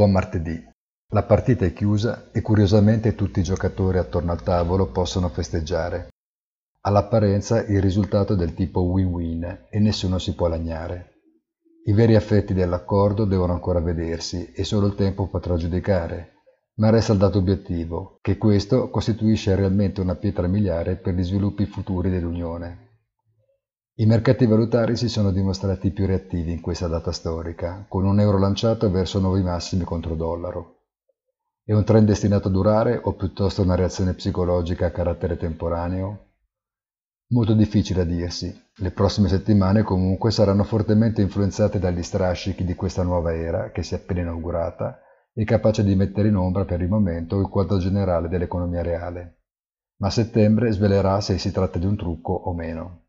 Buon martedì. La partita è chiusa e curiosamente tutti i giocatori attorno al tavolo possono festeggiare. All'apparenza il risultato è del tipo win-win e nessuno si può lagnare. I veri affetti dell'accordo devono ancora vedersi e solo il tempo potrà giudicare, ma resta il dato obiettivo, che questo costituisce realmente una pietra miliare per gli sviluppi futuri dell'Unione. I mercati valutari si sono dimostrati più reattivi in questa data storica, con un euro lanciato verso nuovi massimi contro dollaro. È un trend destinato a durare o piuttosto una reazione psicologica a carattere temporaneo? Molto difficile a dirsi. Le prossime settimane comunque saranno fortemente influenzate dagli strascichi di questa nuova era che si è appena inaugurata e capace di mettere in ombra per il momento il quadro generale dell'economia reale. Ma settembre svelerà se si tratta di un trucco o meno.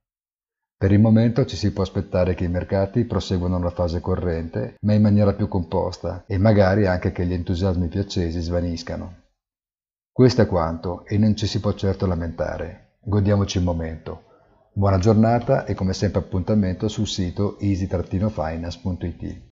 Per il momento ci si può aspettare che i mercati proseguano la fase corrente, ma in maniera più composta, e magari anche che gli entusiasmi più accesi svaniscano. Questo è quanto, e non ci si può certo lamentare. Godiamoci il momento. Buona giornata e come sempre appuntamento sul sito easy-finance.it.